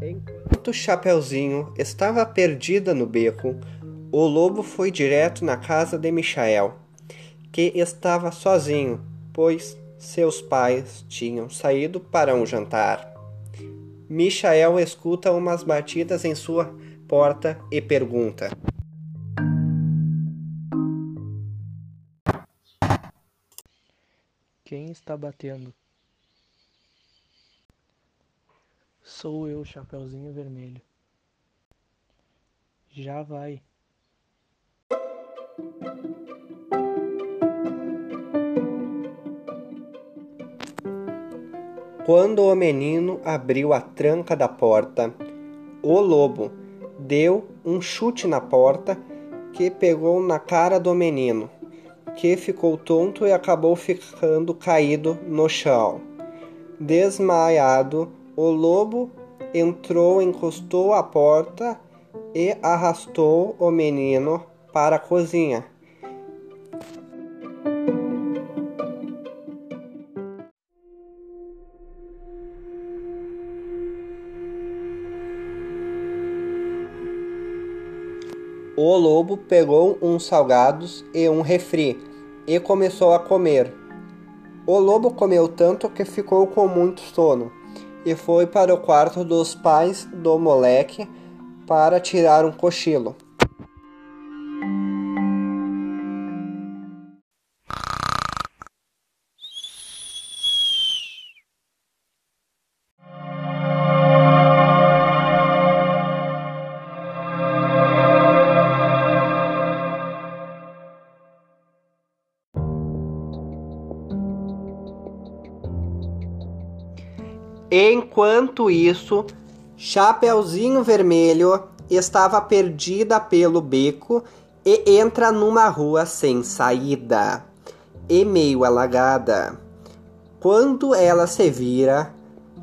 Enquanto Chapeuzinho estava perdida no beco, o lobo foi direto na casa de Michael, que estava sozinho, pois seus pais tinham saído para um jantar. Michael escuta umas batidas em sua porta e pergunta: Quem está batendo? Sou eu, Chapeuzinho Vermelho. Já vai. Quando o menino abriu a tranca da porta, o lobo deu um chute na porta que pegou na cara do menino, que ficou tonto e acabou ficando caído no chão. Desmaiado, o lobo entrou, encostou a porta e arrastou o menino para a cozinha. O lobo pegou uns salgados e um refri e começou a comer. O lobo comeu tanto que ficou com muito sono e foi para o quarto dos pais do moleque para tirar um cochilo. Enquanto isso, Chapeuzinho Vermelho estava perdida pelo beco e entra numa rua sem saída e meio alagada. Quando ela se vira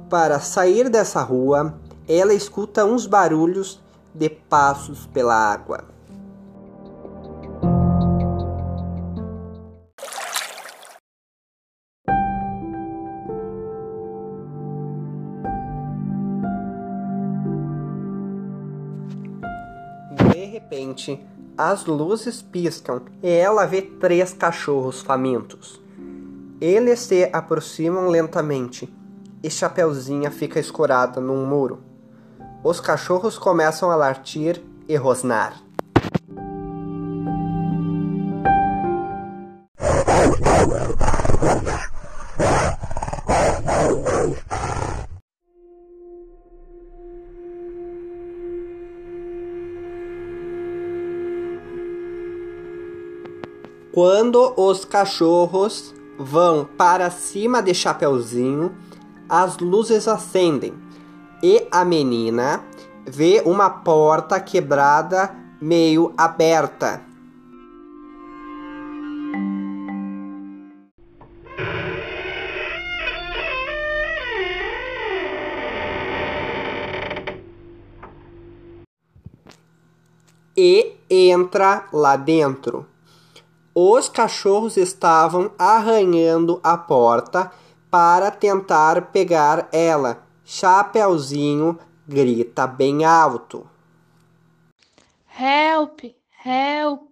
para sair dessa rua, ela escuta uns barulhos de passos pela água. De repente, as luzes piscam e ela vê três cachorros famintos. Eles se aproximam lentamente e Chapeuzinha fica escorada num muro. Os cachorros começam a latir e rosnar. Quando os cachorros vão para cima de Chapeuzinho, as luzes acendem e a menina vê uma porta quebrada meio aberta. E entra lá dentro. Os cachorros estavam arranhando a porta para tentar pegar ela. Chapeuzinho grita bem alto. Help! Help!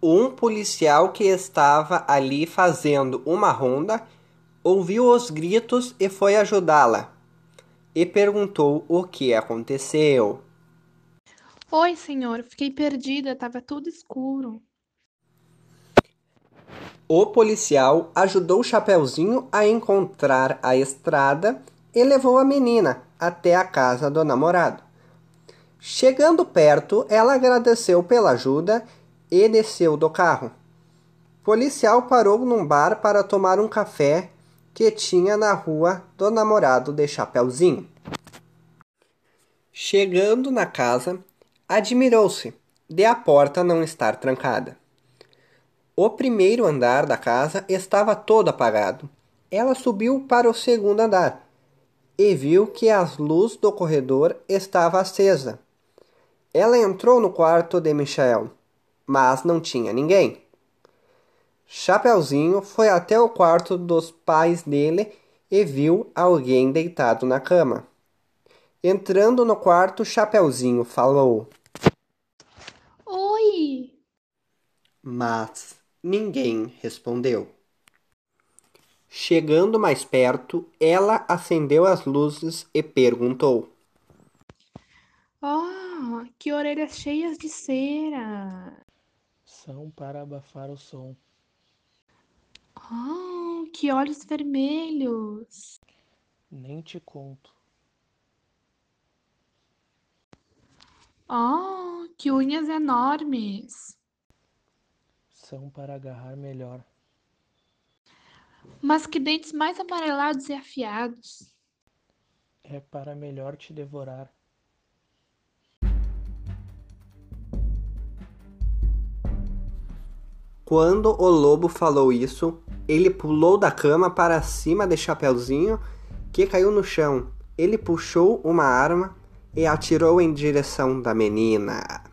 Um policial que estava ali fazendo uma ronda ouviu os gritos e foi ajudá-la. E perguntou o que aconteceu. Oi, senhor, fiquei perdida, estava tudo escuro. O policial ajudou Chapeuzinho a encontrar a estrada e levou a menina até a casa do namorado. Chegando perto, ela agradeceu pela ajuda e desceu do carro. O policial parou num bar para tomar um café que tinha na rua do namorado de Chapeuzinho. Chegando na casa, admirou-se de a porta não estar trancada. O primeiro andar da casa estava todo apagado. Ela subiu para o segundo andar e viu que a luz do corredor estava acesa. Ela entrou no quarto de Michael, mas não tinha ninguém. Chapeuzinho foi até o quarto dos pais dele e viu alguém deitado na cama. Entrando no quarto, Chapeuzinho falou. Oi! Mas ninguém respondeu. Chegando mais perto, ela acendeu as luzes e perguntou: Oh, que orelhas cheias de cera! São para abafar o som. Oh, que olhos vermelhos! Nem te conto. Oh, que unhas enormes! Para agarrar melhor. Mas que dentes mais amarelados e afiados! É para melhor te devorar. Quando o lobo falou isso, ele pulou da cama para cima de Chapeuzinho, que caiu no chão. Ele puxou uma arma e atirou em direção da menina.